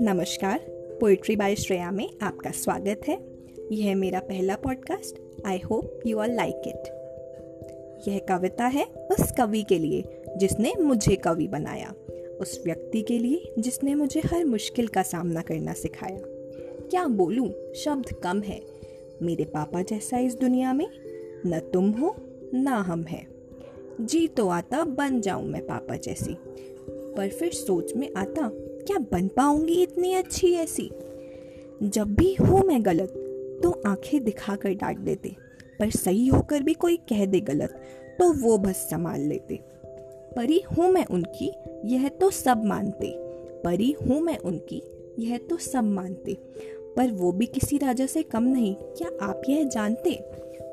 नमस्कार poetry bye Shreya में आपका स्वागत है। यह है मेरा पहला podcast I hope you are like it यह कविता है उस कवि के लिए जिसने मुझे कवि बनाया, उस व्यक्ति के लिए जिसने मुझे हर मुश्किल का सामना करना सिखाया। क्या बोलूँ, शब्द कम है। मेरे पापा जैसा इस दुनिया में, न तुम हो, ना हम है। जी तो आता बन जाऊँ मैं पापा जैसी। पर फिर सोच में आता, क्या बन पाऊँगी इतनी अच्छी ऐसी? जब भी हूँ मैं गलत तो आँखें दिखाकर डांट देते, पर सही होकर भी कोई कह दे गलत तो वो बस संभाल लेते। परी हूँ मैं उनकी, यह तो सब मानते। परी हूँ मैं उनकी, यह तो सब मानते। पर वो भी किसी राजा से कम नहीं, क्या आप यह जानते?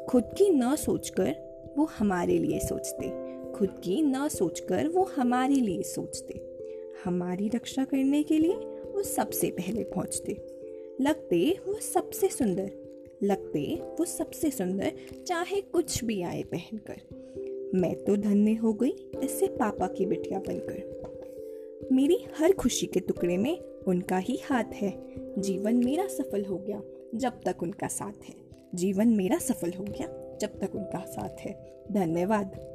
खुद की न सोचकर वो हमारे लिए सोचते। खुद की न सोचकर वो हमारे लिए सोचते। हमारी रक्षा करने के लिए वो सबसे पहले पहुँचते। लगते वो सबसे सुंदर। लगते वो सबसे सुंदर चाहे कुछ भी आए पहनकर। मैं तो धन्य हो गई इससे पापा की बिटिया बनकर। मेरी हर खुशी के टुकड़े में उनका ही हाथ है। जीवन मेरा सफल हो गया जब तक उनका साथ है। जीवन मेरा सफल हो गया। जब तक उनका साथ है। धन्यवाद।